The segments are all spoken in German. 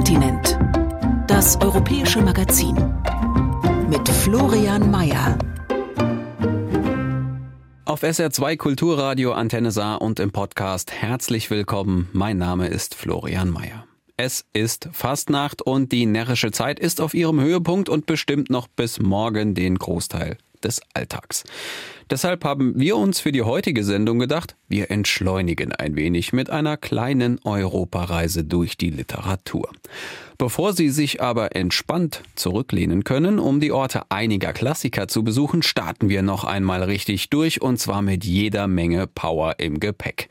Kontinent. Das europäische Magazin. Mit Florian Mayer. Auf SR2 Kulturradio Antenne Saar und im Podcast herzlich willkommen. Mein Name ist Florian Mayer. Es ist Fastnacht und die närrische Zeit ist auf ihrem Höhepunkt und bestimmt noch bis morgen den Großteil des Alltags. Deshalb haben wir uns für die heutige Sendung gedacht, wir entschleunigen ein wenig mit einer kleinen Europareise durch die Literatur. Bevor Sie sich aber entspannt zurücklehnen können, um die Orte einiger Klassiker zu besuchen, starten wir noch einmal richtig durch und zwar mit jeder Menge Power im Gepäck.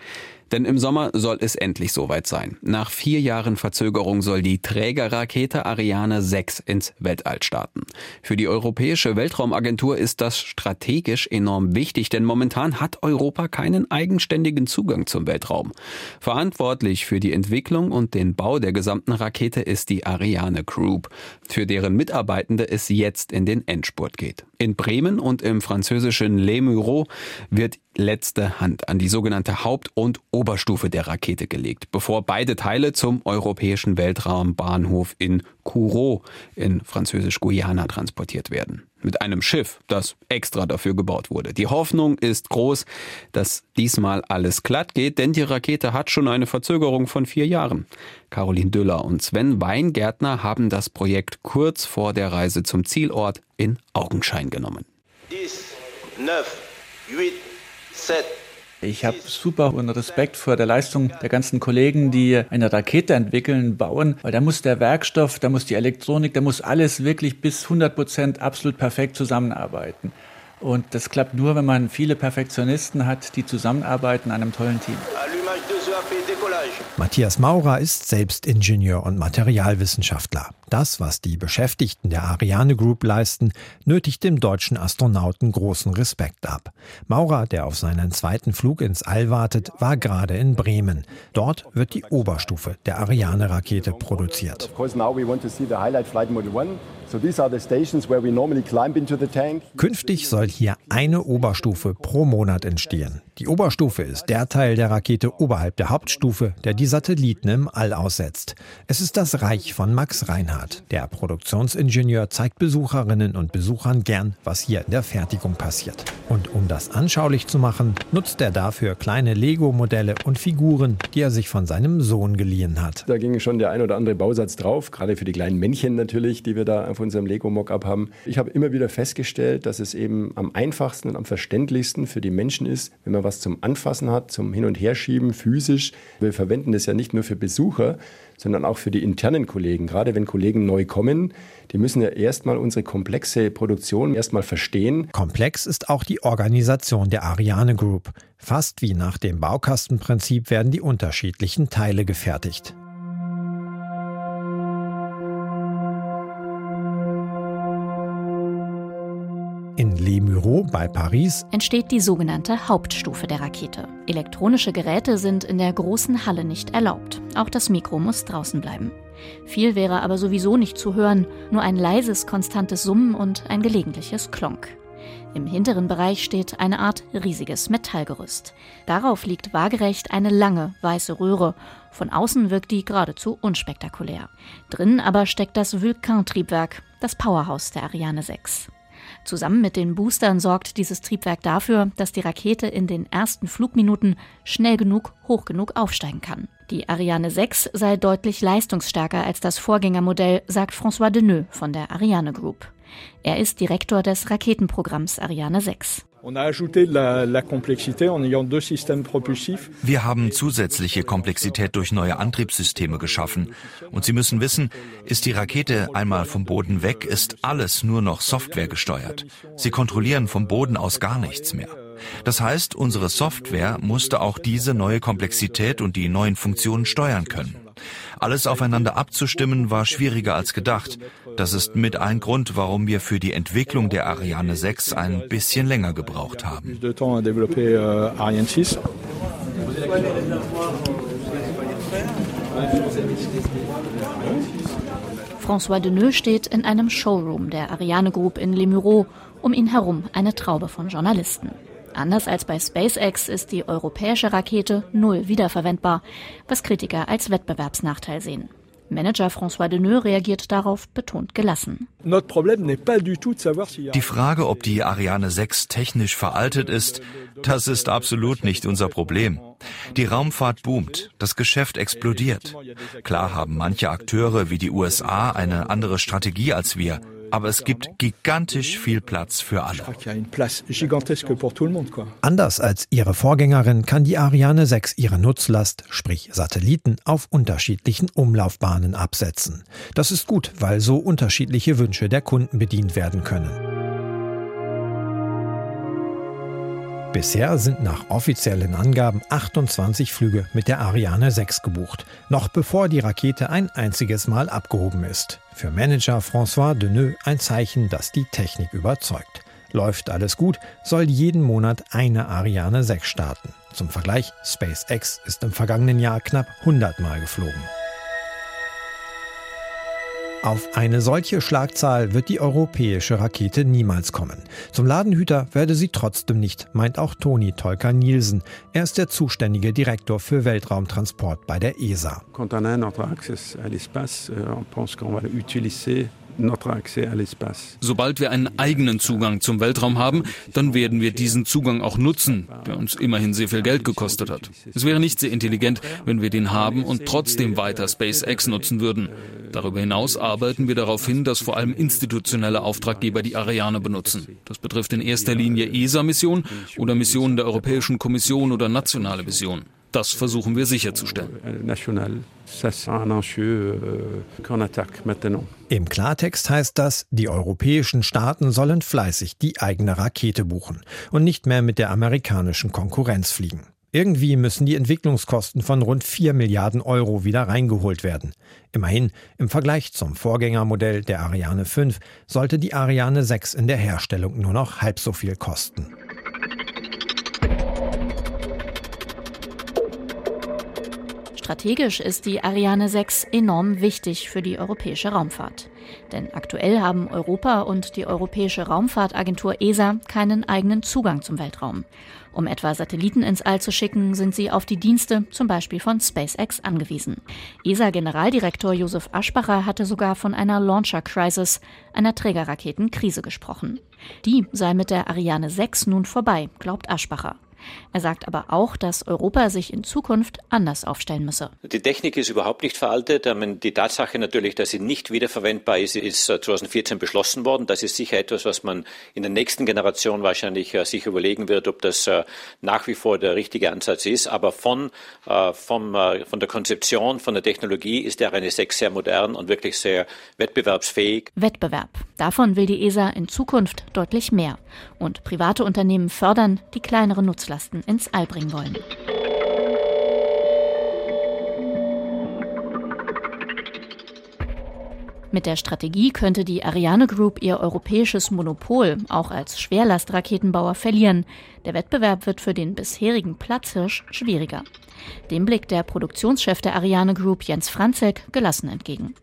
Denn im Sommer soll es endlich soweit sein. Nach vier Jahren Verzögerung soll die Trägerrakete Ariane 6 ins Weltall starten. Für die Europäische Weltraumagentur ist das strategisch enorm wichtig, denn momentan hat Europa keinen eigenständigen Zugang zum Weltraum. Verantwortlich für die Entwicklung und den Bau der gesamten Rakete ist die Ariane Group, für deren Mitarbeitende es jetzt in den Endspurt geht. In Bremen und im französischen Les Mureaux wird letzte Hand an die sogenannte Haupt- und Oberstufe der Rakete gelegt, bevor beide Teile zum europäischen Weltraumbahnhof in Kourou in französisch-Guyana transportiert werden. Mit einem Schiff, das extra dafür gebaut wurde. Die Hoffnung ist groß, dass diesmal alles glatt geht, denn die Rakete hat schon eine Verzögerung von vier Jahren. Caroline Düller und Sven Weingärtner haben das Projekt kurz vor der Reise zum Zielort in Augenschein genommen. 10, 9, 8, 7, ich habe super und Respekt vor der Leistung der ganzen Kollegen, die eine Rakete entwickeln, bauen, weil da muss der Werkstoff, da muss die Elektronik, da muss alles wirklich bis 100 Prozent absolut perfekt zusammenarbeiten. Und das klappt nur, wenn man viele Perfektionisten hat, die zusammenarbeiten an einem tollen Team. Matthias Maurer ist selbst Ingenieur und Materialwissenschaftler. Das, was die Beschäftigten der Ariane Group leisten, nötigt dem deutschen Astronauten großen Respekt ab. Maurer, der auf seinen zweiten Flug ins All wartet, war gerade in Bremen. Dort wird die Oberstufe der Ariane-Rakete produziert. Künftig soll hier eine Oberstufe pro Monat entstehen. Die Oberstufe ist der Teil der Rakete oberhalb der Hauptstufe, der die Satelliten im All aussetzt. Es ist das Reich von Max Reinhardt. Der Produktionsingenieur zeigt Besucherinnen und Besuchern gern, was hier in der Fertigung passiert. Und um das anschaulich zu machen, nutzt er dafür kleine Lego-Modelle und Figuren, die er sich von seinem Sohn geliehen hat. Da ging schon der ein oder andere Bausatz drauf, gerade für die kleinen Männchen natürlich, die wir da auf unserem Lego-Mockup haben. Ich habe immer wieder festgestellt, dass es eben am einfachsten und am verständlichsten für die Menschen ist, wenn man was zum Anfassen hat, zum Hin- und Herschieben, physisch. Wir verwenden das ja nicht nur für Besucher, sondern auch für die internen Kollegen. Gerade wenn Kollegen neu kommen, die müssen ja erstmal unsere komplexe Produktion erstmal verstehen. Komplex ist auch die Organisation der Ariane Group. Fast wie nach dem Baukastenprinzip werden die unterschiedlichen Teile gefertigt. In Les Mureaux bei Paris entsteht die sogenannte Hauptstufe der Rakete. Elektronische Geräte sind in der großen Halle nicht erlaubt. Auch das Mikro muss draußen bleiben. Viel wäre aber sowieso nicht zu hören, nur ein leises, konstantes Summen und ein gelegentliches Klonk. Im hinteren Bereich steht eine Art riesiges Metallgerüst. Darauf liegt waagerecht eine lange weiße Röhre. Von außen wirkt die geradezu unspektakulär. Drin aber steckt das Vulkan-Triebwerk, das Powerhouse der Ariane 6. Zusammen mit den Boostern sorgt dieses Triebwerk dafür, dass die Rakete in den ersten Flugminuten schnell genug, hoch genug aufsteigen kann. Die Ariane 6 sei deutlich leistungsstärker als das Vorgängermodell, sagt François Deneux von der Ariane Group. Er ist Direktor des Raketenprogramms Ariane 6. Wir haben zusätzliche Komplexität durch neue Antriebssysteme geschaffen. Und Sie müssen wissen, ist die Rakete einmal vom Boden weg, ist alles nur noch Software gesteuert. Sie kontrollieren vom Boden aus gar nichts mehr. Das heißt, unsere Software musste auch diese neue Komplexität und die neuen Funktionen steuern können. Alles aufeinander abzustimmen war schwieriger als gedacht. Das ist mit ein Grund, warum wir für die Entwicklung der Ariane 6 ein bisschen länger gebraucht haben. François Deneux steht in einem Showroom der Ariane Group in Les Mureaux, um ihn herum eine Traube von Journalisten. Anders als bei SpaceX ist die europäische Rakete null wiederverwendbar, was Kritiker als Wettbewerbsnachteil sehen. Manager François Deneux reagiert darauf betont gelassen. Die Frage, ob die Ariane 6 technisch veraltet ist, das ist absolut nicht unser Problem. Die Raumfahrt boomt, das Geschäft explodiert. Klar haben manche Akteure wie die USA eine andere Strategie als wir, aber es gibt gigantisch viel Platz für alle. Anders als ihre Vorgängerin kann die Ariane 6 ihre Nutzlast, sprich Satelliten, auf unterschiedlichen Umlaufbahnen absetzen. Das ist gut, weil so unterschiedliche Wünsche der Kunden bedient werden können. Bisher sind nach offiziellen Angaben 28 Flüge mit der Ariane 6 gebucht, noch bevor die Rakete ein einziges Mal abgehoben ist. Für Manager François Deneux ein Zeichen, dass die Technik überzeugt. Läuft alles gut, soll jeden Monat eine Ariane 6 starten. Zum Vergleich, SpaceX ist im vergangenen Jahr knapp 100 Mal geflogen. Auf eine solche Schlagzahl wird die europäische Rakete niemals kommen. Zum Ladenhüter werde sie trotzdem nicht, meint auch Toni Tolka-Nielsen. Er ist der zuständige Direktor für Weltraumtransport bei der ESA. Quand on a notre accès à l'espace, euh, on pense qu'on va l'utiliser Sobald wir einen eigenen Zugang zum Weltraum haben, dann werden wir diesen Zugang auch nutzen, der uns immerhin sehr viel Geld gekostet hat. Es wäre nicht sehr intelligent, wenn wir den haben und trotzdem weiter SpaceX nutzen würden. Darüber hinaus arbeiten wir darauf hin, dass vor allem institutionelle Auftraggeber die Ariane benutzen. Das betrifft in erster Linie ESA-Missionen oder Missionen der Europäischen Kommission oder nationale Missionen. Das versuchen wir sicherzustellen. Im Klartext heißt das, die europäischen Staaten sollen fleißig die eigene Rakete buchen und nicht mehr mit der amerikanischen Konkurrenz fliegen. Irgendwie müssen die Entwicklungskosten von rund 4 Milliarden Euro wieder reingeholt werden. Immerhin, im Vergleich zum Vorgängermodell der Ariane 5 sollte die Ariane 6 in der Herstellung nur noch halb so viel kosten. Strategisch ist die Ariane 6 enorm wichtig für die europäische Raumfahrt. Denn aktuell haben Europa und die Europäische Raumfahrtagentur ESA keinen eigenen Zugang zum Weltraum. Um etwa Satelliten ins All zu schicken, sind sie auf die Dienste zum Beispiel von SpaceX angewiesen. ESA-Generaldirektor Josef Aschbacher hatte sogar von einer Launcher Crisis, einer Trägerraketenkrise gesprochen. Die sei mit der Ariane 6 nun vorbei, glaubt Aschbacher. Er sagt aber auch, dass Europa sich in Zukunft anders aufstellen müsse. Die Technik ist überhaupt nicht veraltet. Die Tatsache natürlich, dass sie nicht wiederverwendbar ist, ist 2014 äh, beschlossen worden. Das ist sicher etwas, was man in der nächsten Generation wahrscheinlich äh, sich überlegen wird, ob das äh, nach wie vor der richtige Ansatz ist. Aber von, vom, von der Konzeption, von der Technologie ist der Ariane 6 sehr modern und wirklich sehr wettbewerbsfähig. Wettbewerb. Davon will die ESA in Zukunft deutlich mehr. Und private Unternehmen fördern, die kleinere Nutzlasten ins All bringen wollen. Mit der Strategie könnte die Ariane Group ihr europäisches Monopol auch als Schwerlastraketenbauer verlieren. Der Wettbewerb wird für den bisherigen Platzhirsch schwieriger. Dem blickt der Produktionschef der Ariane Group Jens Franzek gelassen entgegen.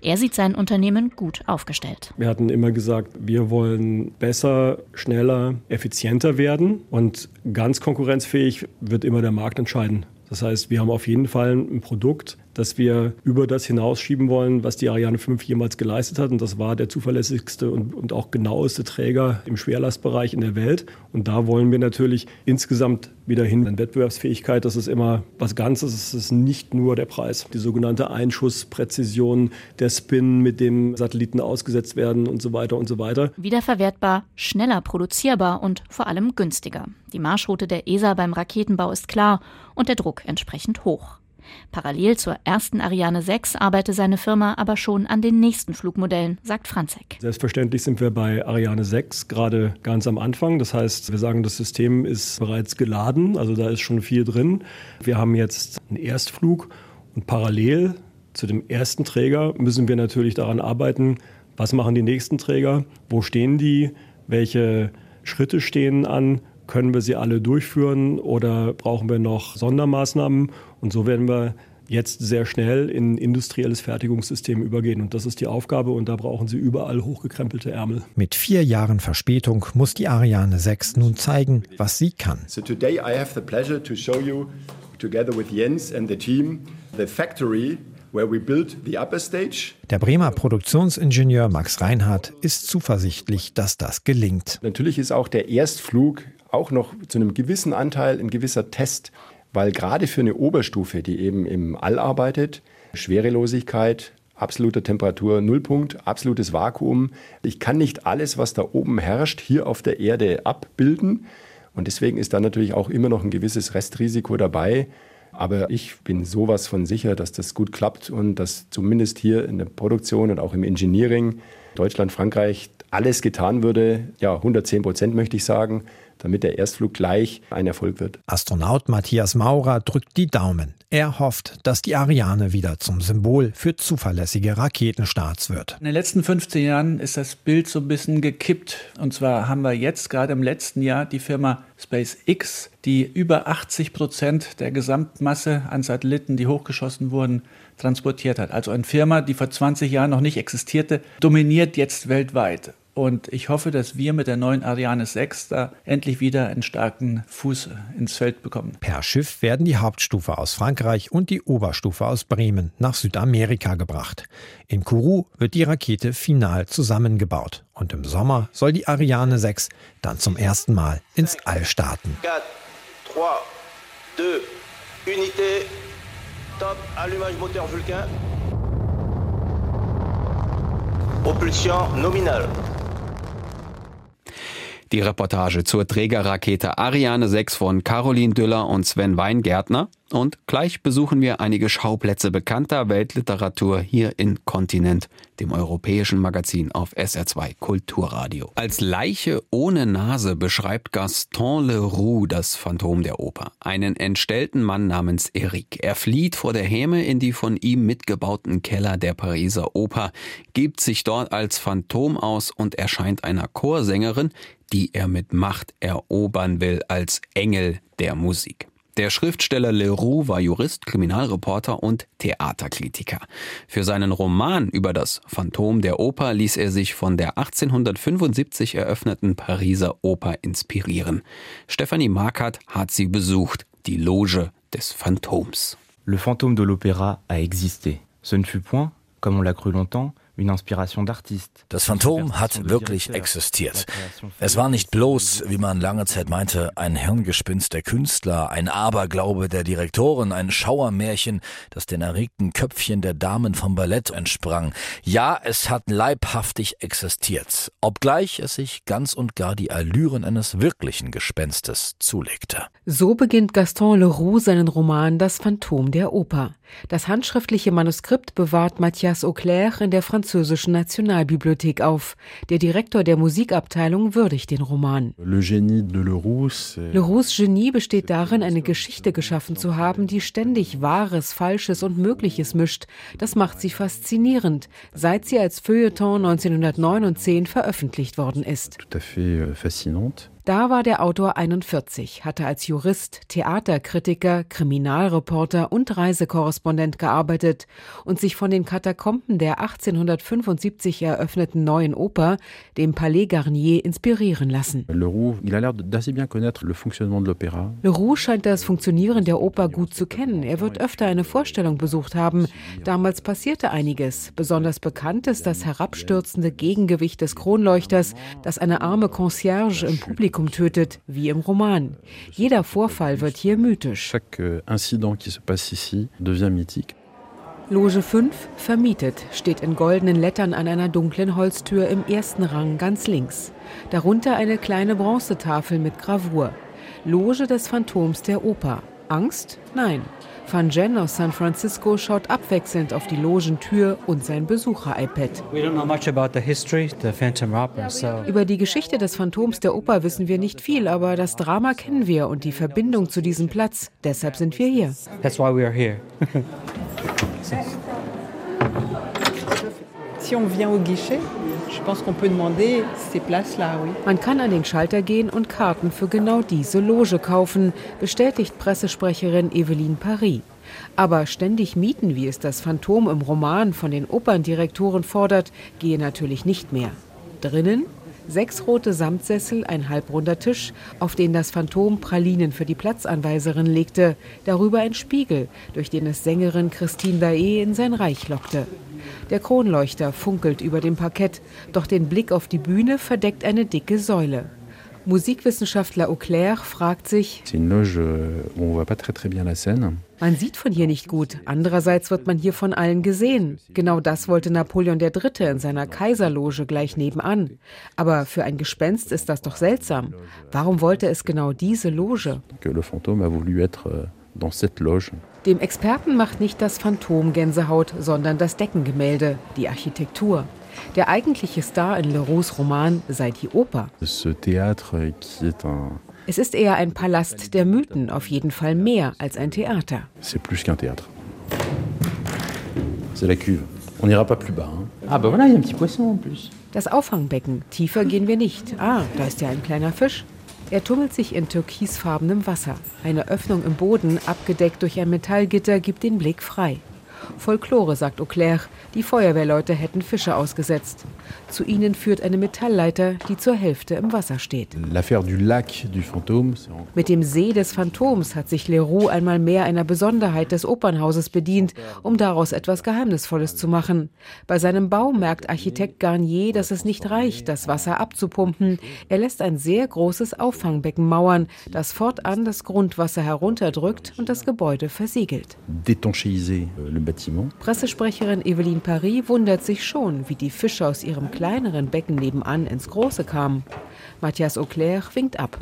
Er sieht sein Unternehmen gut aufgestellt. Wir hatten immer gesagt, wir wollen besser, schneller, effizienter werden und ganz konkurrenzfähig wird immer der Markt entscheiden. Das heißt, wir haben auf jeden Fall ein Produkt, das wir über das hinausschieben wollen, was die Ariane 5 jemals geleistet hat. Und das war der zuverlässigste und, und auch genaueste Träger im Schwerlastbereich in der Welt. Und da wollen wir natürlich insgesamt wieder hin in Wettbewerbsfähigkeit. Das ist immer was Ganzes. Es ist nicht nur der Preis. Die sogenannte Einschusspräzision, der Spin, mit dem Satelliten ausgesetzt werden und so weiter und so weiter. Wiederverwertbar, schneller produzierbar und vor allem günstiger. Die Marschroute der ESA beim Raketenbau ist klar und der Druck entsprechend hoch. Parallel zur ersten Ariane 6 arbeite seine Firma aber schon an den nächsten Flugmodellen, sagt Franzek. Selbstverständlich sind wir bei Ariane 6 gerade ganz am Anfang. Das heißt, wir sagen, das System ist bereits geladen, also da ist schon viel drin. Wir haben jetzt einen Erstflug und parallel zu dem ersten Träger müssen wir natürlich daran arbeiten, was machen die nächsten Träger, wo stehen die, welche Schritte stehen an, können wir sie alle durchführen oder brauchen wir noch Sondermaßnahmen? Und so werden wir jetzt sehr schnell in ein industrielles Fertigungssystem übergehen. Und das ist die Aufgabe und da brauchen Sie überall hochgekrempelte Ärmel. Mit vier Jahren Verspätung muss die Ariane 6 nun zeigen, was sie kann. So today I have the pleasure to show you, together with Jens and the team, the factory Der Bremer Produktionsingenieur Max Reinhardt ist zuversichtlich, dass das gelingt. Natürlich ist auch der Erstflug auch noch zu einem gewissen Anteil ein gewisser Test, weil gerade für eine Oberstufe, die eben im All arbeitet, Schwerelosigkeit, absoluter Temperatur, Nullpunkt, absolutes Vakuum. Ich kann nicht alles, was da oben herrscht, hier auf der Erde abbilden. Und deswegen ist da natürlich auch immer noch ein gewisses Restrisiko dabei. Aber ich bin sowas von sicher, dass das gut klappt und dass zumindest hier in der Produktion und auch im Engineering Deutschland, Frankreich alles getan würde. Ja, 110 Prozent möchte ich sagen, damit der Erstflug gleich ein Erfolg wird. Astronaut Matthias Maurer drückt die Daumen. Er hofft, dass die Ariane wieder zum Symbol für zuverlässige Raketenstarts wird. In den letzten 15 Jahren ist das Bild so ein bisschen gekippt. Und zwar haben wir jetzt gerade im letzten Jahr die Firma SpaceX, die über 80 Prozent der Gesamtmasse an Satelliten, die hochgeschossen wurden, transportiert hat. Also eine Firma, die vor 20 Jahren noch nicht existierte, dominiert jetzt weltweit. Und ich hoffe, dass wir mit der neuen Ariane 6 da endlich wieder einen starken Fuß ins Feld bekommen. Per Schiff werden die Hauptstufe aus Frankreich und die Oberstufe aus Bremen nach Südamerika gebracht. In Kourou wird die Rakete final zusammengebaut. Und im Sommer soll die Ariane 6 dann zum ersten Mal ins All starten. 4, 3, 2, Unité, top, allumage moteur Vulcain. Propulsion nominale. Die Reportage zur Trägerrakete Ariane 6 von Caroline Düller und Sven Weingärtner. Und gleich besuchen wir einige Schauplätze bekannter Weltliteratur hier in Kontinent, dem europäischen Magazin auf SR2 Kulturradio. Als Leiche ohne Nase beschreibt Gaston Leroux das Phantom der Oper. Einen entstellten Mann namens Eric. Er flieht vor der Häme in die von ihm mitgebauten Keller der Pariser Oper, gibt sich dort als Phantom aus und erscheint einer Chorsängerin, die er mit Macht erobern will als Engel der Musik. Der Schriftsteller Leroux war Jurist, Kriminalreporter und Theaterkritiker. Für seinen Roman über das Phantom der Oper ließ er sich von der 1875 eröffneten Pariser Oper inspirieren. Stephanie Markert hat sie besucht, die Loge des Phantoms. Le fantôme de l'opéra a existé. Ce ne fut point, comme on l'a cru longtemps, das Phantom hat wirklich existiert. Es war nicht bloß, wie man lange Zeit meinte, ein Hirngespinst der Künstler, ein Aberglaube der Direktoren, ein Schauermärchen, das den erregten Köpfchen der Damen vom Ballett entsprang. Ja, es hat leibhaftig existiert, obgleich es sich ganz und gar die Allüren eines wirklichen Gespenstes zulegte. So beginnt Gaston Leroux seinen Roman Das Phantom der Oper. Das handschriftliche Manuskript bewahrt Mathias Auclair in der französischen Nationalbibliothek auf. Der Direktor der Musikabteilung würdigt den Roman. Le Génie de Leroux, Genie besteht darin, eine Geschichte geschaffen zu haben, die ständig Wahres, Falsches und Mögliches mischt. Das macht sie faszinierend, seit sie als Feuilleton 1909 und 10 veröffentlicht worden ist. Tout à fait euh, fascinante. Da war der Autor 41, hatte als Jurist, Theaterkritiker, Kriminalreporter und Reisekorrespondent gearbeitet und sich von den Katakomben der 1875 eröffneten neuen Oper, dem Palais Garnier, inspirieren lassen. Leroux, Leroux scheint das Funktionieren der Oper gut zu kennen. Er wird öfter eine Vorstellung besucht haben. Damals passierte einiges. Besonders bekannt ist das herabstürzende Gegengewicht des Kronleuchters, das eine arme Concierge im Publikum Publikum tötet, wie im Roman. Jeder Vorfall wird hier mythisch. Euh, Loge 5, vermietet, steht in goldenen Lettern an einer dunklen Holztür im ersten Rang ganz links. Darunter eine kleine Bronzetafel mit Gravur. Loge des Phantoms der Oper. Angst? Nein. Van Jen aus San Francisco schaut abwechselnd auf die Logentür und sein Besucher-iPad. Über die Geschichte des Phantoms der Oper wissen wir nicht viel, aber das Drama kennen wir und die Verbindung zu diesem Platz. Deshalb sind wir hier. That's why we are here. si on vient au guichet, man kann an den Schalter gehen und Karten für genau diese Loge kaufen, bestätigt Pressesprecherin Evelyn Paris. Aber ständig mieten, wie es das Phantom im Roman von den Operndirektoren fordert, gehe natürlich nicht mehr. Drinnen Sechs rote Samtsessel, ein halbrunder Tisch, auf den das Phantom Pralinen für die Platzanweiserin legte, darüber ein Spiegel, durch den es Sängerin Christine Dae in sein Reich lockte. Der Kronleuchter funkelt über dem Parkett, doch den Blick auf die Bühne verdeckt eine dicke Säule. Musikwissenschaftler Auclair fragt sich, euh, man sieht von hier nicht gut, andererseits wird man hier von allen gesehen. Genau das wollte Napoleon III. in seiner Kaiserloge gleich nebenan. Aber für ein Gespenst ist das doch seltsam. Warum wollte es genau diese Loge? Euh, Dem Experten macht nicht das Phantom Gänsehaut, sondern das Deckengemälde, die Architektur. Der eigentliche Star in Leroux Roman sei die Oper. Es ist eher ein Palast der Mythen, auf jeden Fall mehr als ein Theater. C'est plus qu'un théâtre. C'est la cuve. On n'ira pas plus bas. Hein. Ah bah voilà, il y a un petit poisson en plus. Das Auffangbecken. Tiefer gehen wir nicht. Ah, da ist ja ein kleiner Fisch. Er tummelt sich in türkisfarbenem Wasser. Eine Öffnung im Boden, abgedeckt durch ein Metallgitter, gibt den Blick frei. Folklore, sagt Auclair, die Feuerwehrleute hätten Fische ausgesetzt. Zu ihnen führt eine Metallleiter, die zur Hälfte im Wasser steht. Mit dem See des Phantoms hat sich Leroux einmal mehr einer Besonderheit des Opernhauses bedient, um daraus etwas Geheimnisvolles zu machen. Bei seinem Bau merkt Architekt Garnier, dass es nicht reicht, das Wasser abzupumpen. Er lässt ein sehr großes Auffangbecken mauern, das fortan das Grundwasser herunterdrückt und das Gebäude versiegelt. Pressesprecherin Evelyn Paris wundert sich schon, wie die Fische aus ihrem kleineren Becken nebenan ins große kamen. Matthias Auclair winkt ab.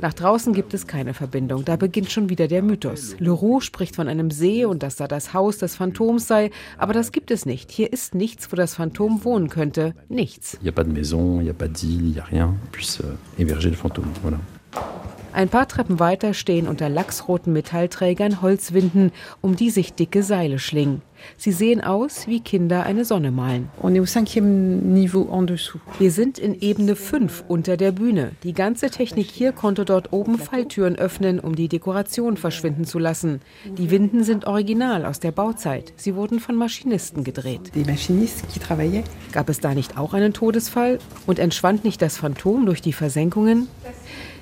Nach draußen gibt es keine Verbindung. Da beginnt schon wieder der Mythos. Leroux spricht von einem See und dass da das Haus des Phantoms sei, aber das gibt es nicht. Hier ist nichts, wo das Phantom wohnen könnte. Nichts. Il n'y a pas de maison, il n'y a pas d'île, il n'y a rien. Puisse euh, héberger le fantôme. Voilà. Ein paar Treppen weiter stehen unter lachsroten Metallträgern Holzwinden, um die sich dicke Seile schlingen. Sie sehen aus, wie Kinder eine Sonne malen. Wir sind in Ebene 5 unter der Bühne. Die ganze Technik hier konnte dort oben Falltüren öffnen, um die Dekoration verschwinden zu lassen. Die Winden sind original aus der Bauzeit. Sie wurden von Maschinisten gedreht. Gab es da nicht auch einen Todesfall? Und entschwand nicht das Phantom durch die Versenkungen?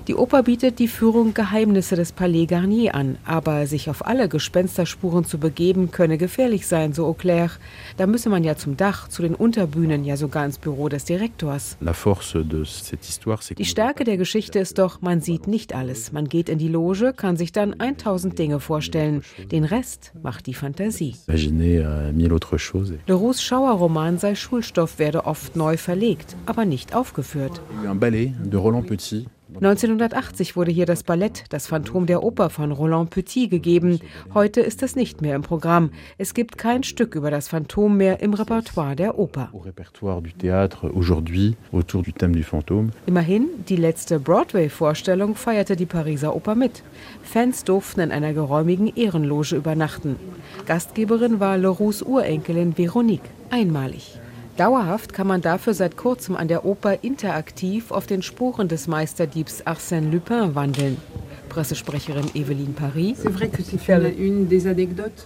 Die Oper bietet die Führung Geheimnisse des Palais Garnier an, aber sich auf alle Gespensterspuren zu begeben, könne gefährlich sein, so Auclair. Da müsse man ja zum Dach, zu den Unterbühnen, ja sogar ins Büro des Direktors. Die Stärke der Geschichte ist doch, man sieht nicht alles. Man geht in die Loge, kann sich dann 1000 Dinge vorstellen. Den Rest macht die Fantasie. Euh, Leroux Schauerroman sei Schulstoff, werde oft neu verlegt, aber nicht aufgeführt. 1980 wurde hier das Ballett Das Phantom der Oper von Roland Petit gegeben. Heute ist es nicht mehr im Programm. Es gibt kein Stück über das Phantom mehr im Repertoire der Oper. Immerhin, die letzte Broadway-Vorstellung feierte die Pariser Oper mit. Fans durften in einer geräumigen Ehrenloge übernachten. Gastgeberin war Leroux Urenkelin Veronique. Einmalig. Dauerhaft kann man dafür seit kurzem an der Oper interaktiv auf den Spuren des Meisterdiebs Arsène Lupin wandeln. Pressesprecherin Evelyn Paris.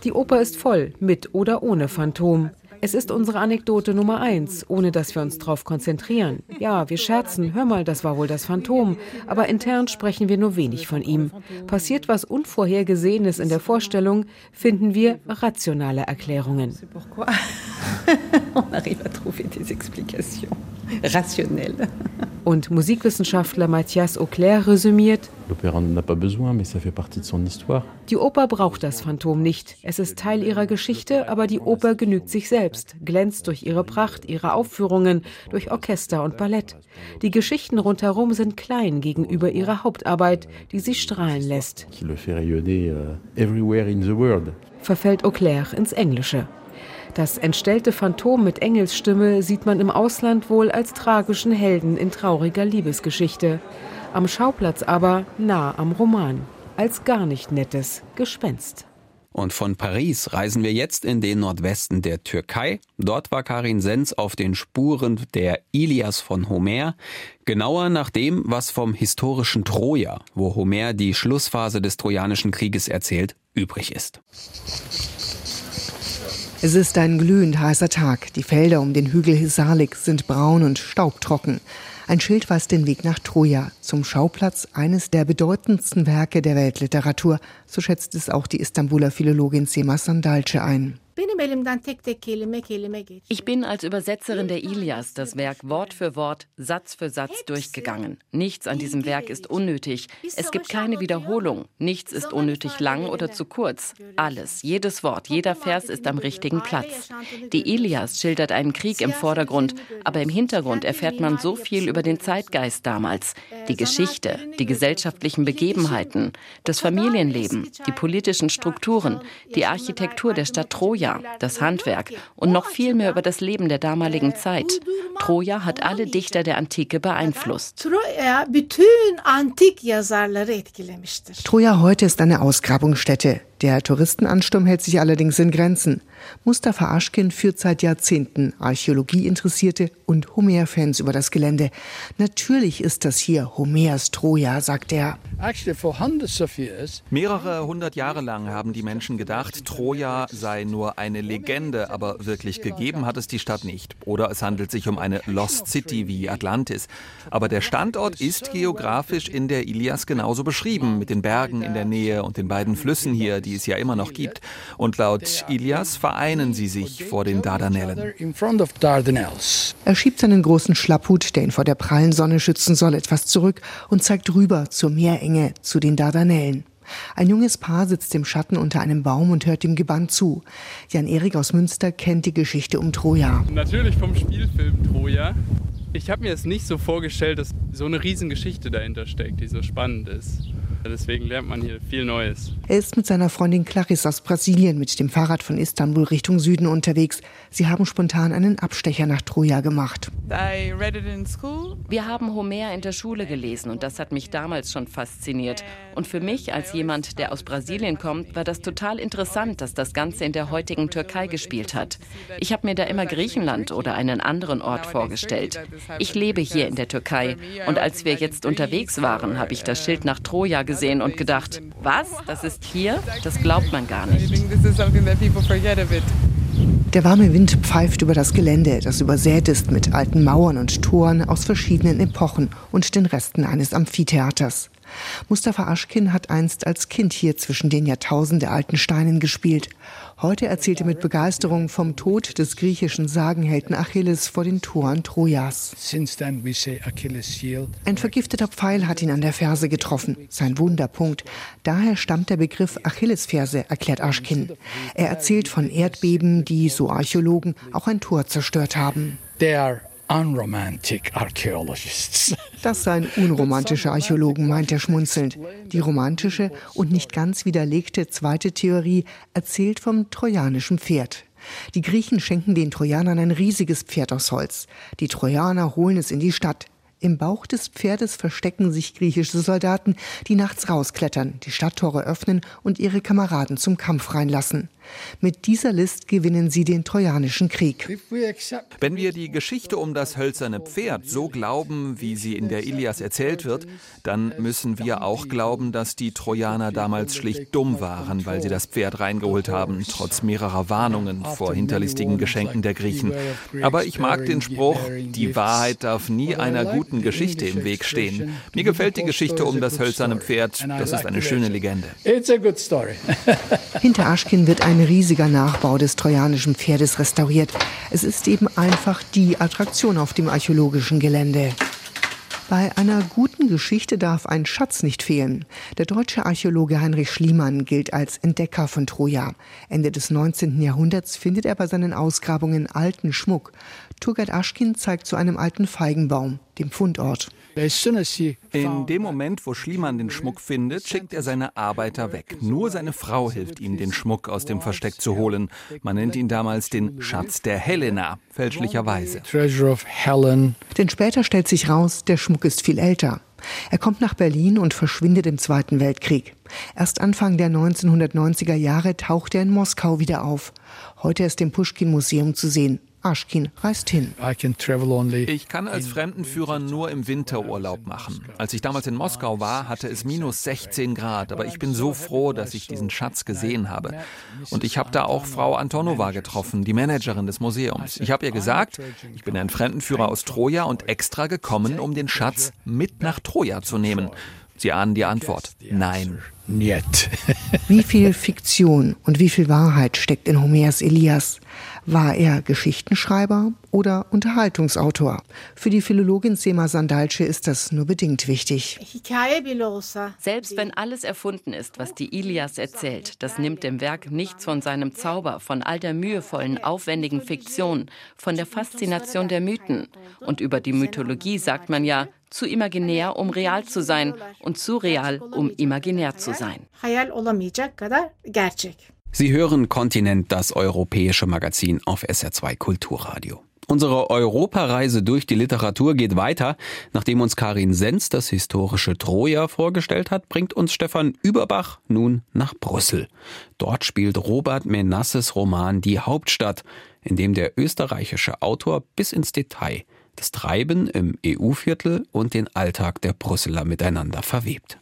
Die Oper ist voll, mit oder ohne Phantom. Es ist unsere Anekdote Nummer eins, ohne dass wir uns darauf konzentrieren. Ja, wir scherzen, hör mal, das war wohl das Phantom, aber intern sprechen wir nur wenig von ihm. Passiert was Unvorhergesehenes in der Vorstellung, finden wir rationale Erklärungen. Und Musikwissenschaftler Mathias Auclair resümiert, die Oper braucht das Phantom nicht. Es ist Teil ihrer Geschichte, aber die Oper genügt sich selbst, glänzt durch ihre Pracht, ihre Aufführungen, durch Orchester und Ballett. Die Geschichten rundherum sind klein gegenüber ihrer Hauptarbeit, die sie strahlen lässt. Euh, Verfällt Auclair ins Englische. Das entstellte Phantom mit Engelsstimme sieht man im Ausland wohl als tragischen Helden in trauriger Liebesgeschichte. Am Schauplatz aber nah am Roman, als gar nicht nettes Gespenst. Und von Paris reisen wir jetzt in den Nordwesten der Türkei. Dort war Karin Sens auf den Spuren der Ilias von Homer, genauer nach dem, was vom historischen Troja, wo Homer die Schlussphase des Trojanischen Krieges erzählt, übrig ist. Es ist ein glühend heißer Tag. Die Felder um den Hügel Hisarlik sind braun und staubtrocken. Ein Schild weist den Weg nach Troja, zum Schauplatz eines der bedeutendsten Werke der Weltliteratur. So schätzt es auch die Istanbuler Philologin Sema Sandalce ein. Ich bin als Übersetzerin der Ilias das Werk Wort für Wort, Satz für Satz durchgegangen. Nichts an diesem Werk ist unnötig. Es gibt keine Wiederholung. Nichts ist unnötig lang oder zu kurz. Alles, jedes Wort, jeder Vers ist am richtigen Platz. Die Ilias schildert einen Krieg im Vordergrund, aber im Hintergrund erfährt man so viel über den Zeitgeist damals, die Geschichte, die gesellschaftlichen Begebenheiten, das Familienleben, die politischen Strukturen, die Architektur der Stadt Troja das Handwerk und noch viel mehr über das Leben der damaligen Zeit. Troja hat alle Dichter der Antike beeinflusst. Troja heute ist eine Ausgrabungsstätte. Der Touristenansturm hält sich allerdings in Grenzen. Mustafa Aschkin führt seit Jahrzehnten Archäologieinteressierte und Homer-Fans über das Gelände. Natürlich ist das hier Homers Troja, sagt er. Mehrere hundert Jahre lang haben die Menschen gedacht, Troja sei nur eine Legende, aber wirklich gegeben hat es die Stadt nicht. Oder es handelt sich um eine Lost City wie Atlantis. Aber der Standort ist geografisch in der Ilias genauso beschrieben, mit den Bergen in der Nähe und den beiden Flüssen hier, die es ja immer noch gibt. Und laut Ilias vereinen sie sich vor den Dardanellen. Er schiebt seinen großen Schlapphut, der ihn vor der prallen Sonne schützen soll, etwas zurück und zeigt rüber zur Meerenge, zu den Dardanellen. Ein junges Paar sitzt im Schatten unter einem Baum und hört dem Gebannt zu. Jan-Erik aus Münster kennt die Geschichte um Troja. Natürlich vom Spielfilm Troja. Ich habe mir es nicht so vorgestellt, dass so eine Riesengeschichte dahinter steckt, die so spannend ist. Deswegen lernt man hier viel Neues. Er ist mit seiner Freundin Clarisse aus Brasilien mit dem Fahrrad von Istanbul Richtung Süden unterwegs. Sie haben spontan einen Abstecher nach Troja gemacht. Wir haben Homer in der Schule gelesen und das hat mich damals schon fasziniert. Und für mich als jemand, der aus Brasilien kommt, war das total interessant, dass das Ganze in der heutigen Türkei gespielt hat. Ich habe mir da immer Griechenland oder einen anderen Ort vorgestellt. Ich lebe hier in der Türkei und als wir jetzt unterwegs waren, habe ich das Schild nach Troja gesehen und gedacht, was? Das ist hier? Das glaubt man gar nicht. Der warme Wind pfeift über das Gelände, das übersät ist mit alten Mauern und Toren aus verschiedenen Epochen und den Resten eines Amphitheaters. Mustafa Aschkin hat einst als Kind hier zwischen den jahrtausendealten Steinen gespielt. Heute erzählt er mit Begeisterung vom Tod des griechischen Sagenhelden Achilles vor den Toren Trojas. Ein vergifteter Pfeil hat ihn an der Ferse getroffen, sein Wunderpunkt. Daher stammt der Begriff Achillesferse, erklärt Aschkin. Er erzählt von Erdbeben, die, so Archäologen, auch ein Tor zerstört haben. Unromantic archaeologists. Das seien unromantische Archäologen, meint er schmunzelnd. Die romantische und nicht ganz widerlegte zweite Theorie erzählt vom trojanischen Pferd. Die Griechen schenken den Trojanern ein riesiges Pferd aus Holz. Die Trojaner holen es in die Stadt. Im Bauch des Pferdes verstecken sich griechische Soldaten, die nachts rausklettern, die Stadttore öffnen und ihre Kameraden zum Kampf reinlassen. Mit dieser List gewinnen sie den Trojanischen Krieg. Wenn wir die Geschichte um das hölzerne Pferd so glauben, wie sie in der Ilias erzählt wird, dann müssen wir auch glauben, dass die Trojaner damals schlicht dumm waren, weil sie das Pferd reingeholt haben, trotz mehrerer Warnungen vor hinterlistigen Geschenken der Griechen. Aber ich mag den Spruch, die Wahrheit darf nie einer guten Geschichte im Weg stehen. Mir gefällt die Geschichte um das hölzerne Pferd. Das ist eine schöne Legende. Hinter Aschkin wird ein riesiger Nachbau des trojanischen Pferdes restauriert. Es ist eben einfach die Attraktion auf dem archäologischen Gelände. Bei einer guten Geschichte darf ein Schatz nicht fehlen. Der deutsche Archäologe Heinrich Schliemann gilt als Entdecker von Troja. Ende des 19. Jahrhunderts findet er bei seinen Ausgrabungen alten Schmuck. Turgert Aschkin zeigt zu einem alten Feigenbaum, dem Fundort. In dem Moment, wo Schliemann den Schmuck findet, schickt er seine Arbeiter weg. Nur seine Frau hilft ihm, den Schmuck aus dem Versteck zu holen. Man nennt ihn damals den Schatz der Helena, fälschlicherweise. Denn später stellt sich raus, der Schmuck ist viel älter. Er kommt nach Berlin und verschwindet im Zweiten Weltkrieg. Erst Anfang der 1990er Jahre taucht er in Moskau wieder auf. Heute ist im Pushkin-Museum zu sehen. Aschkin reist hin. Ich kann als Fremdenführer nur im Winter Urlaub machen. Als ich damals in Moskau war, hatte es minus 16 Grad, aber ich bin so froh, dass ich diesen Schatz gesehen habe. Und ich habe da auch Frau Antonova getroffen, die Managerin des Museums. Ich habe ihr gesagt, ich bin ein Fremdenführer aus Troja und extra gekommen, um den Schatz mit nach Troja zu nehmen. Sie ahnen die Antwort. Nein. Niet. wie viel Fiktion und wie viel Wahrheit steckt in Homers Elias? War er Geschichtenschreiber oder Unterhaltungsautor? Für die Philologin Sema Sandalce ist das nur bedingt wichtig. Selbst wenn alles erfunden ist, was die Ilias erzählt, das nimmt dem Werk nichts von seinem Zauber, von all der mühevollen, aufwendigen Fiktion, von der Faszination der Mythen. Und über die Mythologie sagt man ja, zu imaginär, um real zu sein und zu real, um imaginär zu sein. Sie hören Kontinent, das europäische Magazin auf SR2 Kulturradio. Unsere Europareise durch die Literatur geht weiter. Nachdem uns Karin Senz das historische Troja vorgestellt hat, bringt uns Stefan Überbach nun nach Brüssel. Dort spielt Robert Menasses Roman Die Hauptstadt, in dem der österreichische Autor bis ins Detail das Treiben im EU-Viertel und den Alltag der Brüsseler miteinander verwebt.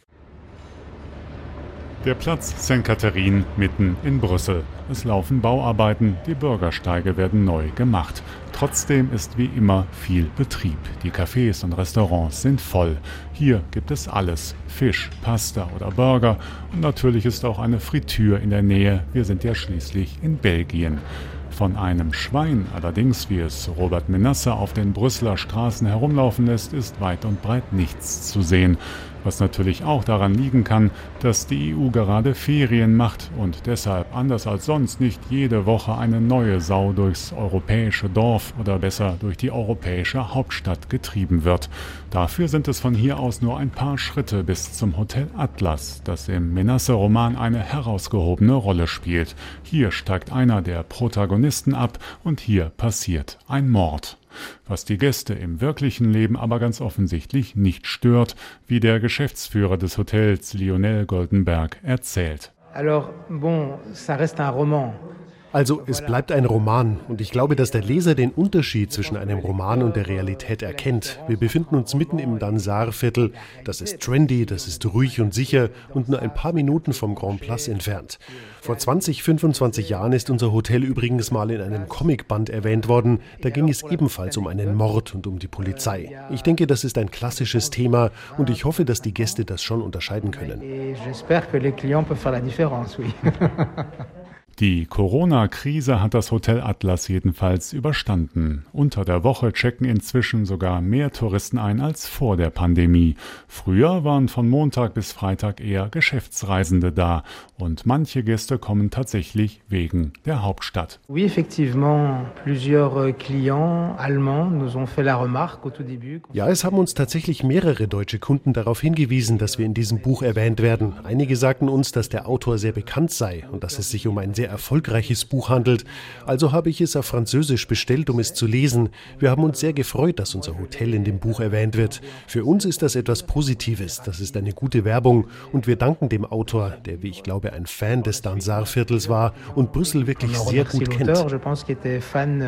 Der Platz St. Catherine mitten in Brüssel. Es laufen Bauarbeiten, die Bürgersteige werden neu gemacht. Trotzdem ist wie immer viel Betrieb. Die Cafés und Restaurants sind voll. Hier gibt es alles. Fisch, Pasta oder Burger. Und natürlich ist auch eine Fritür in der Nähe. Wir sind ja schließlich in Belgien. Von einem Schwein allerdings, wie es Robert Menasse auf den Brüsseler Straßen herumlaufen lässt, ist weit und breit nichts zu sehen was natürlich auch daran liegen kann, dass die EU gerade Ferien macht und deshalb anders als sonst nicht jede Woche eine neue Sau durchs europäische Dorf oder besser durch die europäische Hauptstadt getrieben wird. Dafür sind es von hier aus nur ein paar Schritte bis zum Hotel Atlas, das im Menasse-Roman eine herausgehobene Rolle spielt. Hier steigt einer der Protagonisten ab und hier passiert ein Mord was die Gäste im wirklichen Leben aber ganz offensichtlich nicht stört, wie der Geschäftsführer des Hotels Lionel Goldenberg erzählt. Alors, bon, ça reste un roman. Also es bleibt ein Roman und ich glaube, dass der Leser den Unterschied zwischen einem Roman und der Realität erkennt. Wir befinden uns mitten im Danzar-Viertel. Das ist trendy, das ist ruhig und sicher und nur ein paar Minuten vom Grand Place entfernt. Vor 20, 25 Jahren ist unser Hotel übrigens mal in einem Comicband erwähnt worden. Da ging es ebenfalls um einen Mord und um die Polizei. Ich denke, das ist ein klassisches Thema und ich hoffe, dass die Gäste das schon unterscheiden können. Die Corona-Krise hat das Hotel Atlas jedenfalls überstanden. Unter der Woche checken inzwischen sogar mehr Touristen ein als vor der Pandemie. Früher waren von Montag bis Freitag eher Geschäftsreisende da und manche Gäste kommen tatsächlich wegen der Hauptstadt. Oui, effectivement, plusieurs clients allemands nous ont fait la remarque au tout début. Ja, es haben uns tatsächlich mehrere deutsche Kunden darauf hingewiesen, dass wir in diesem Buch erwähnt werden. Einige sagten uns, dass der Autor sehr bekannt sei und dass es sich um ein sehr erfolgreiches Buch handelt. Also habe ich es auf Französisch bestellt, um es zu lesen. Wir haben uns sehr gefreut, dass unser Hotel in dem Buch erwähnt wird. Für uns ist das etwas Positives. Das ist eine gute Werbung. Und wir danken dem Autor, der, wie ich glaube, ein Fan des Danzar-Viertels war und Brüssel wirklich sehr gut kennt.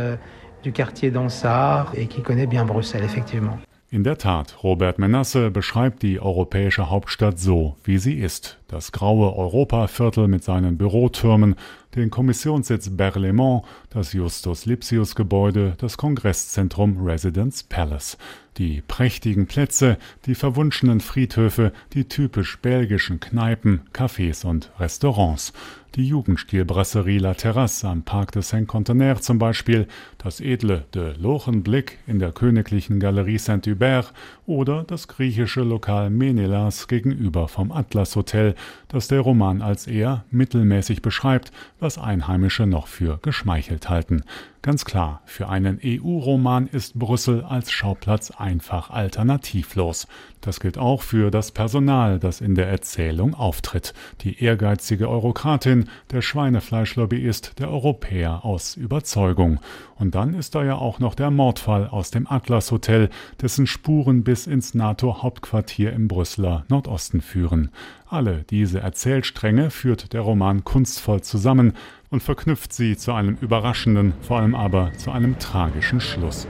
Euh, du quartier d'Ansart et qui connaît bien Bruxelles, effectivement. In der Tat, Robert Menasse beschreibt die europäische Hauptstadt so, wie sie ist. Das graue Europaviertel mit seinen Bürotürmen, den Kommissionssitz Berlaymont, das Justus-Lipsius-Gebäude, das Kongresszentrum Residence Palace. Die prächtigen Plätze, die verwunschenen Friedhöfe, die typisch belgischen Kneipen, Cafés und Restaurants die Jugendstilbrasserie La Terrasse am Parc de Saint-Contenaire zum Beispiel, das edle De Lochenblick in der königlichen Galerie Saint-Hubert oder das griechische Lokal Menelas gegenüber vom Atlas Hotel, das der Roman als eher mittelmäßig beschreibt, was Einheimische noch für geschmeichelt halten. Ganz klar, für einen EU-Roman ist Brüssel als Schauplatz einfach alternativlos. Das gilt auch für das Personal, das in der Erzählung auftritt. Die ehrgeizige Eurokratin, der Schweinefleischlobbyist, der Europäer aus Überzeugung. Und dann ist da ja auch noch der Mordfall aus dem Atlas Hotel, dessen Spuren bis ins NATO-Hauptquartier im Brüsseler Nordosten führen. Alle diese Erzählstränge führt der Roman kunstvoll zusammen, und verknüpft sie zu einem überraschenden, vor allem aber zu einem tragischen Schluss.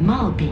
Malby.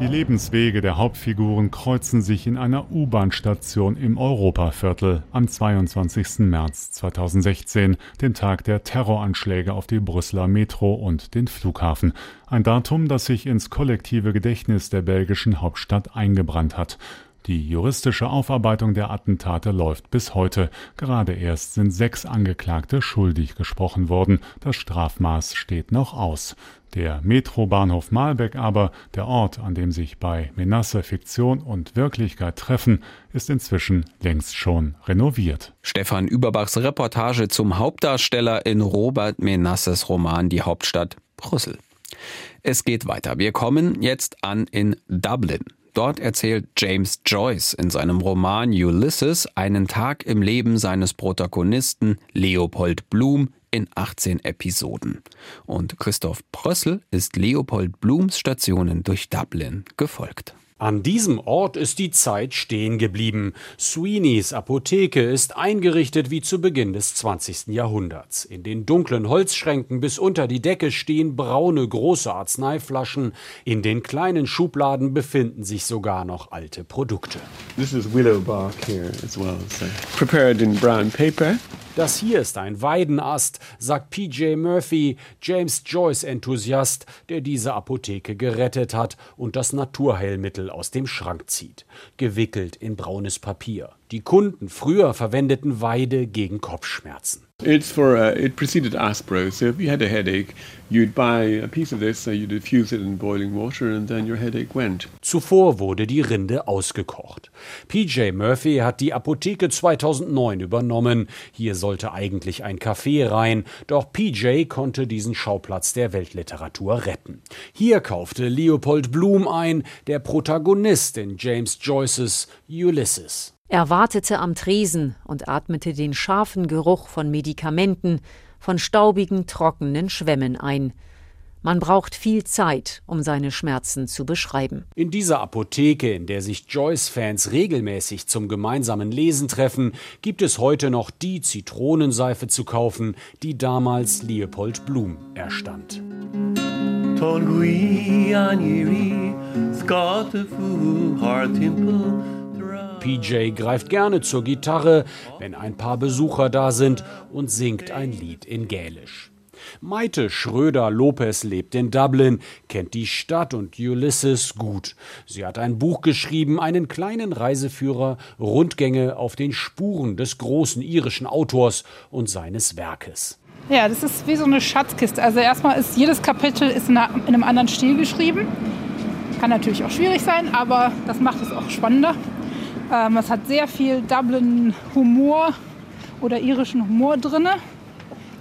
Die Lebenswege der Hauptfiguren kreuzen sich in einer U-Bahn-Station im Europaviertel am 22. März 2016, dem Tag der Terroranschläge auf die Brüsseler Metro und den Flughafen. Ein Datum, das sich ins kollektive Gedächtnis der belgischen Hauptstadt eingebrannt hat. Die juristische Aufarbeitung der Attentate läuft bis heute. Gerade erst sind sechs Angeklagte schuldig gesprochen worden. Das Strafmaß steht noch aus. Der Metrobahnhof Malbeck aber, der Ort, an dem sich bei Menasse Fiktion und Wirklichkeit treffen, ist inzwischen längst schon renoviert. Stefan Überbachs Reportage zum Hauptdarsteller in Robert Menasses Roman Die Hauptstadt Brüssel. Es geht weiter. Wir kommen jetzt an in Dublin. Dort erzählt James Joyce in seinem Roman Ulysses einen Tag im Leben seines Protagonisten Leopold Bloom in 18 Episoden. Und Christoph Prössel ist Leopold Blums Stationen durch Dublin gefolgt. An diesem Ort ist die Zeit stehen geblieben. Sweeneys Apotheke ist eingerichtet wie zu Beginn des 20. Jahrhunderts. In den dunklen Holzschränken bis unter die Decke stehen braune große Arzneiflaschen. In den kleinen Schubladen befinden sich sogar noch alte Produkte. This is willow bark here as well, so prepared in brown paper. Das hier ist ein Weidenast, sagt PJ Murphy, James Joyce-Enthusiast, der diese Apotheke gerettet hat und das Naturheilmittel aus dem Schrank zieht, gewickelt in braunes Papier. Die Kunden früher verwendeten Weide gegen Kopfschmerzen. It's for uh, it preceded Aspro. So if you had a headache, you'd buy a piece of this, so you'd infuse it in boiling water, and then your headache went. Zuvor wurde die Rinde ausgekocht. PJ Murphy hat die Apotheke 2009 übernommen. Hier sollte eigentlich ein Café rein, doch PJ konnte diesen Schauplatz der Weltliteratur retten. Hier kaufte Leopold Bloom ein, der Protagonist in James Joyces Ulysses. Er wartete am Tresen und atmete den scharfen Geruch von Medikamenten, von staubigen, trockenen Schwämmen ein. Man braucht viel Zeit, um seine Schmerzen zu beschreiben. In dieser Apotheke, in der sich Joyce-Fans regelmäßig zum gemeinsamen Lesen treffen, gibt es heute noch die Zitronenseife zu kaufen, die damals Leopold Blum erstand. PJ greift gerne zur Gitarre, wenn ein paar Besucher da sind und singt ein Lied in Gälisch. Maite Schröder-Lopez lebt in Dublin, kennt die Stadt und Ulysses gut. Sie hat ein Buch geschrieben, einen kleinen Reiseführer, Rundgänge auf den Spuren des großen irischen Autors und seines Werkes. Ja, das ist wie so eine Schatzkiste. Also erstmal ist jedes Kapitel ist in einem anderen Stil geschrieben. Kann natürlich auch schwierig sein, aber das macht es auch spannender. Ähm, es hat sehr viel Dublin-Humor oder irischen Humor drin,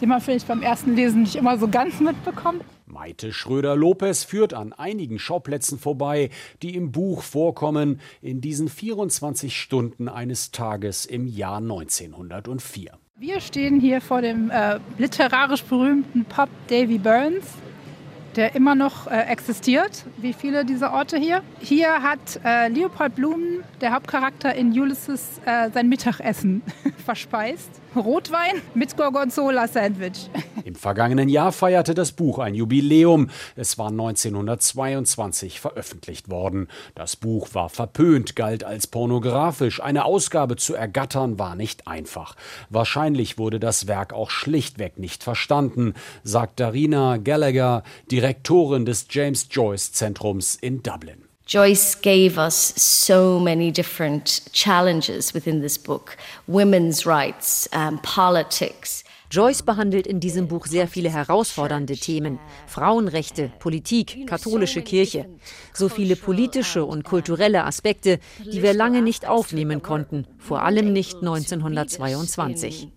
den man vielleicht beim ersten Lesen nicht immer so ganz mitbekommt. Maite Schröder-Lopez führt an einigen Schauplätzen vorbei, die im Buch vorkommen, in diesen 24 Stunden eines Tages im Jahr 1904. Wir stehen hier vor dem äh, literarisch berühmten Pub Davy Burns der immer noch äh, existiert, wie viele dieser Orte hier. Hier hat äh, Leopold Blum, der Hauptcharakter in Ulysses, äh, sein Mittagessen verspeist. Rotwein mit Gorgonzola-Sandwich. Im vergangenen Jahr feierte das Buch ein Jubiläum. Es war 1922 veröffentlicht worden. Das Buch war verpönt, galt als pornografisch. Eine Ausgabe zu ergattern war nicht einfach. Wahrscheinlich wurde das Werk auch schlichtweg nicht verstanden, sagt Darina Gallagher, Direktorin des James Joyce Zentrums in Dublin. Joyce gave us so many different challenges within this book women's rights, um, politics. Joyce behandelt in diesem Buch sehr viele herausfordernde Themen. Frauenrechte, Politik, katholische Kirche. So viele politische und kulturelle Aspekte, die wir lange nicht aufnehmen konnten, vor allem nicht 1922.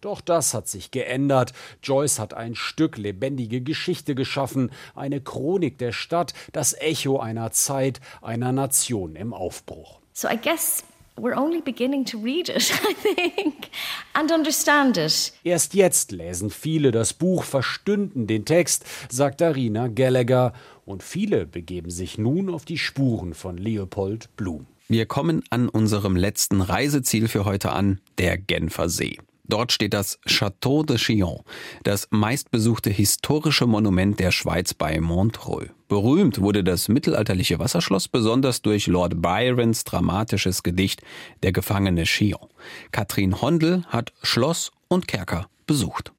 Doch das hat sich geändert. Joyce hat ein Stück lebendige Geschichte geschaffen, eine Chronik der Stadt, das Echo einer Zeit, einer Nation im Aufbruch. So I guess we're only beginning to read it, I think, and understand it. Erst jetzt lesen viele das Buch, verstünden den Text, sagt Darina Gallagher, und viele begeben sich nun auf die Spuren von Leopold Bloom. Wir kommen an unserem letzten Reiseziel für heute an, der Genfer See. Dort steht das Château de Chillon, das meistbesuchte historische Monument der Schweiz bei Montreux. Berühmt wurde das mittelalterliche Wasserschloss besonders durch Lord Byrons dramatisches Gedicht Der Gefangene Chillon. Katrin Hondel hat Schloss und Kerker besucht.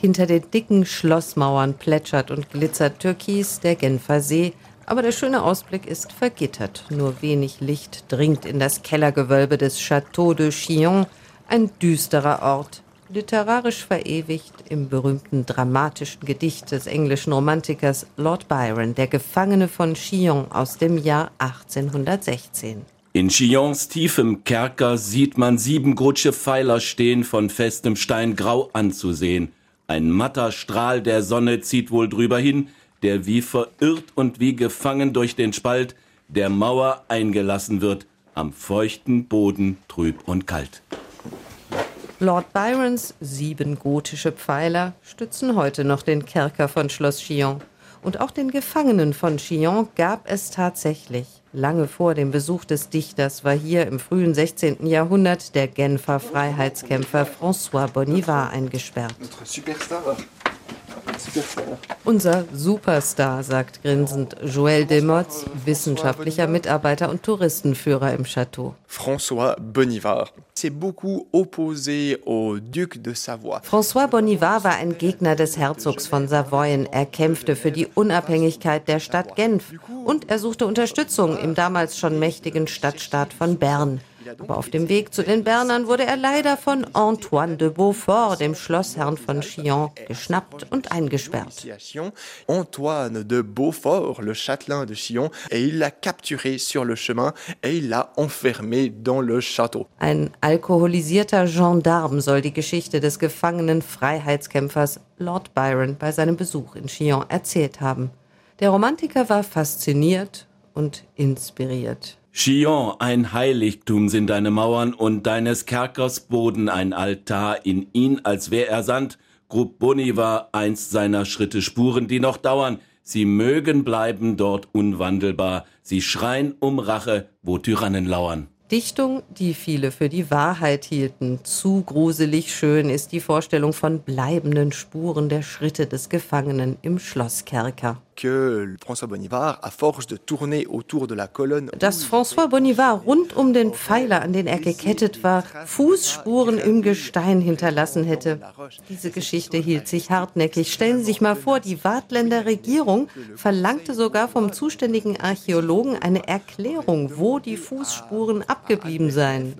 Hinter den dicken Schlossmauern plätschert und glitzert Türkis der Genfer See, aber der schöne Ausblick ist vergittert. Nur wenig Licht dringt in das Kellergewölbe des Château de Chillon, ein düsterer Ort, literarisch verewigt im berühmten dramatischen Gedicht des englischen Romantikers Lord Byron, Der Gefangene von Chillon aus dem Jahr 1816. In Chillons tiefem Kerker sieht man sieben gotische Pfeiler stehen, von festem Stein grau anzusehen. Ein matter Strahl der Sonne zieht wohl drüber hin, der wie verirrt und wie gefangen durch den Spalt der Mauer eingelassen wird, am feuchten Boden trüb und kalt. Lord Byrons sieben gotische Pfeiler stützen heute noch den Kerker von Schloss Chillon. Und auch den Gefangenen von Chillon gab es tatsächlich. Lange vor dem Besuch des Dichters war hier im frühen 16. Jahrhundert der Genfer Freiheitskämpfer François Bonnivard eingesperrt. Unser Superstar, sagt grinsend Joël Desmottes, wissenschaftlicher Mitarbeiter und Touristenführer im Château. François Bonnivard. François Bonnivard war ein Gegner des Herzogs von Savoyen. Er kämpfte für die Unabhängigkeit der Stadt Genf und er suchte Unterstützung im damals schon mächtigen Stadtstaat von Bern. Aber auf dem Weg zu den Bernern wurde er leider von Antoine de Beaufort, dem Schlossherrn von Chillon, geschnappt und eingesperrt. Antoine de Beaufort, le châtelain de Chillon, et il l'a capturé sur le chemin et il l'a enfermé dans le château. Ein alkoholisierter Gendarme soll die Geschichte des gefangenen Freiheitskämpfers Lord Byron bei seinem Besuch in Chillon erzählt haben. Der Romantiker war fasziniert und inspiriert. Chillon, ein Heiligtum sind deine Mauern und deines Kerkers Boden ein Altar, in ihn, als wär er Sand, grub Bonivar einst seiner Schritte Spuren, die noch dauern, sie mögen bleiben dort unwandelbar, sie schreien um Rache, wo Tyrannen lauern. Dichtung, die viele für die Wahrheit hielten. Zu gruselig schön ist die Vorstellung von bleibenden Spuren der Schritte des Gefangenen im Schlosskerker. Dass François Bonnivard rund um den Pfeiler, an den er gekettet war, Fußspuren im Gestein hinterlassen hätte. Diese Geschichte hielt sich hartnäckig. Stellen Sie sich mal vor, die Wartländer Regierung verlangte sogar vom zuständigen Archäologen eine Erklärung, wo die Fußspuren abgeblieben seien.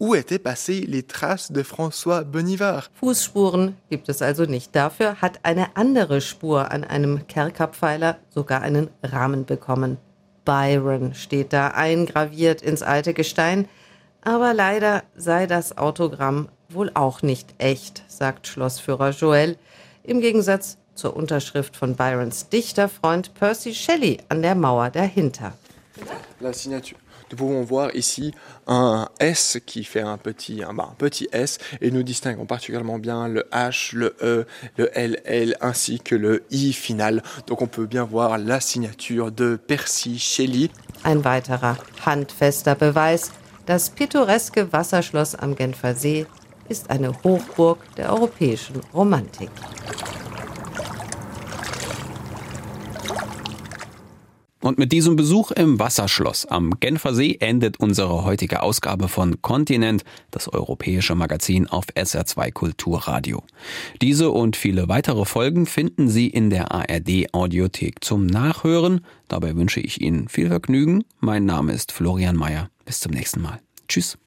Où étaient passées les traces de François Bonnivard? Fußspuren gibt es also nicht. Dafür hat eine andere Spur an einem Kerkerpfeiler sogar einen Rahmen bekommen. Byron steht da eingraviert ins alte Gestein. Aber leider sei das Autogramm wohl auch nicht echt, sagt Schlossführer Joel. Im Gegensatz zur Unterschrift von Byrons Dichterfreund Percy Shelley an der Mauer dahinter. La signature. Nous pouvons voir ici un S qui fait un petit, un, bah, un petit S et nous distinguons particulièrement bien le H, le E, le LL ainsi que le I final. Donc on peut bien voir la signature de Percy Shelley. Ein weiterer handfester Beweis, das pittoreske Wasserschloss am Genfer See ist eine Hochburg der europäischen Romantik. Und mit diesem Besuch im Wasserschloss am Genfer See endet unsere heutige Ausgabe von Kontinent, das europäische Magazin auf SR2 Kulturradio. Diese und viele weitere Folgen finden Sie in der ARD Audiothek zum Nachhören. Dabei wünsche ich Ihnen viel Vergnügen. Mein Name ist Florian Mayer. Bis zum nächsten Mal. Tschüss.